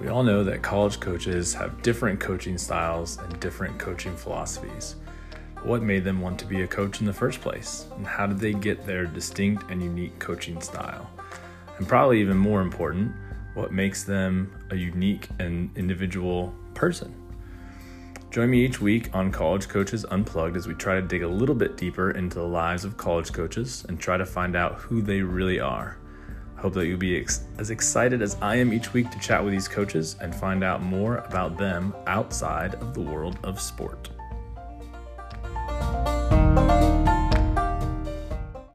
We all know that college coaches have different coaching styles and different coaching philosophies. What made them want to be a coach in the first place? And how did they get their distinct and unique coaching style? And probably even more important, what makes them a unique and individual person? Join me each week on College Coaches Unplugged as we try to dig a little bit deeper into the lives of college coaches and try to find out who they really are. Hope that you'll be ex- as excited as I am each week to chat with these coaches and find out more about them outside of the world of sport.